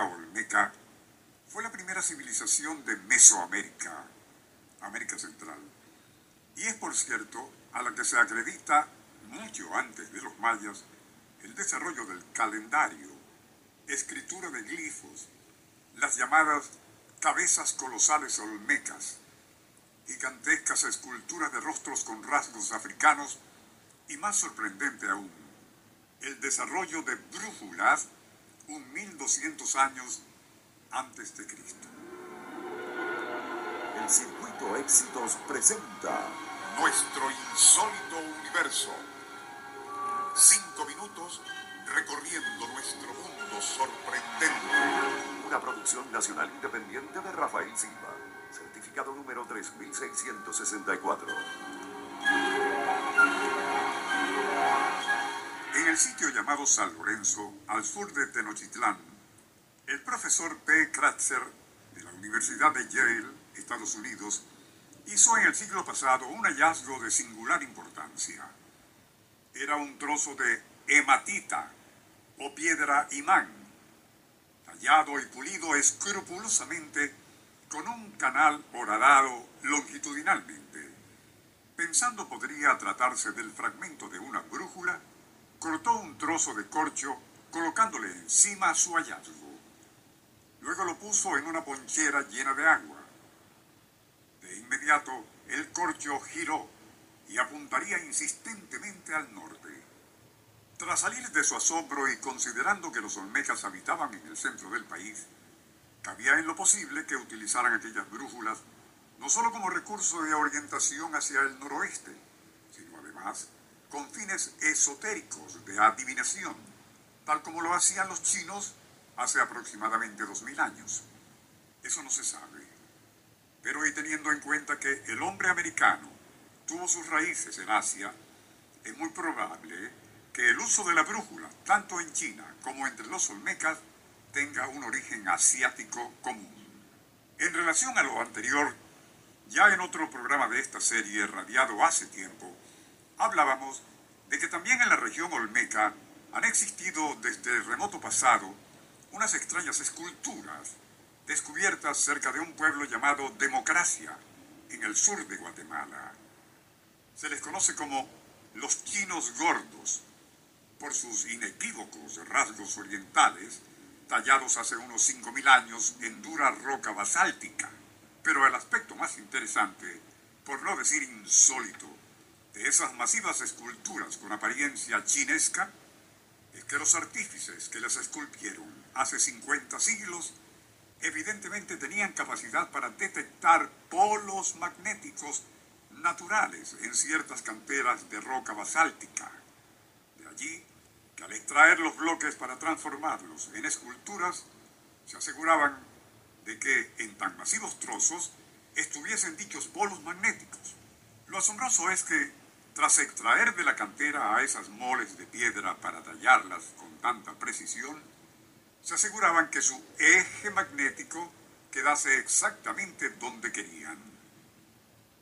Olmeca fue la primera civilización de Mesoamérica, América Central, y es por cierto a la que se acredita mucho antes de los mayas el desarrollo del calendario, escritura de glifos, las llamadas cabezas colosales olmecas, gigantescas esculturas de rostros con rasgos africanos y más sorprendente aún, el desarrollo de brújulas un 1200 años antes de Cristo. El Circuito Éxitos presenta Nuestro insólito universo. Cinco minutos recorriendo nuestro mundo sorprendente. una producción nacional independiente de Rafael Silva, certificado número 3664. El sitio llamado San Lorenzo, al sur de Tenochtitlán, el profesor P. Kratzer de la Universidad de Yale, Estados Unidos, hizo en el siglo pasado un hallazgo de singular importancia. Era un trozo de hematita o piedra imán, tallado y pulido escrupulosamente con un canal horadado longitudinalmente. Pensando podría tratarse del fragmento de una brújula, cortó un trozo de corcho colocándole encima su hallazgo. Luego lo puso en una ponchera llena de agua. De inmediato el corcho giró y apuntaría insistentemente al norte. Tras salir de su asombro y considerando que los olmecas habitaban en el centro del país, cabía en lo posible que utilizaran aquellas brújulas no solo como recurso de orientación hacia el noroeste, sino además con fines esotéricos de adivinación, tal como lo hacían los chinos hace aproximadamente dos mil años. Eso no se sabe. Pero y teniendo en cuenta que el hombre americano tuvo sus raíces en Asia, es muy probable que el uso de la brújula, tanto en China como entre los olmecas, tenga un origen asiático común. En relación a lo anterior, ya en otro programa de esta serie, radiado hace tiempo, hablábamos de que también en la región olmeca han existido desde el remoto pasado unas extrañas esculturas descubiertas cerca de un pueblo llamado Democracia, en el sur de Guatemala. Se les conoce como los chinos gordos, por sus inequívocos rasgos orientales, tallados hace unos 5.000 años en dura roca basáltica. Pero el aspecto más interesante, por no decir insólito, de esas masivas esculturas con apariencia chinesca es que los artífices que las esculpieron hace 50 siglos evidentemente tenían capacidad para detectar polos magnéticos naturales en ciertas canteras de roca basáltica. De allí que al extraer los bloques para transformarlos en esculturas, se aseguraban de que en tan masivos trozos estuviesen dichos polos magnéticos. Lo asombroso es que tras extraer de la cantera a esas moles de piedra para tallarlas con tanta precisión, se aseguraban que su eje magnético quedase exactamente donde querían.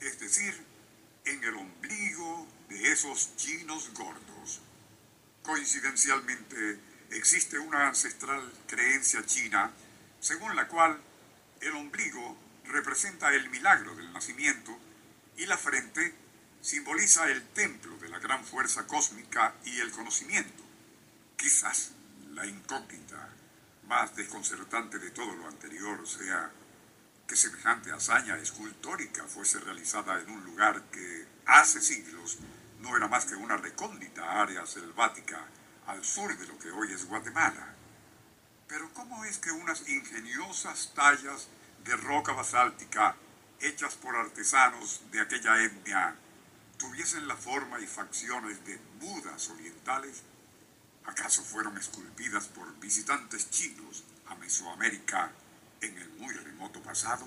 Es decir, en el ombligo de esos chinos gordos. Coincidencialmente, existe una ancestral creencia china según la cual el ombligo representa el milagro del nacimiento y la frente simboliza el templo de la gran fuerza cósmica y el conocimiento. Quizás la incógnita más desconcertante de todo lo anterior sea que semejante hazaña escultórica fuese realizada en un lugar que hace siglos no era más que una recóndita área selvática al sur de lo que hoy es Guatemala. Pero ¿cómo es que unas ingeniosas tallas de roca basáltica hechas por artesanos de aquella etnia tuviesen la forma y facciones de Budas orientales, acaso fueron esculpidas por visitantes chinos a Mesoamérica en el muy remoto pasado?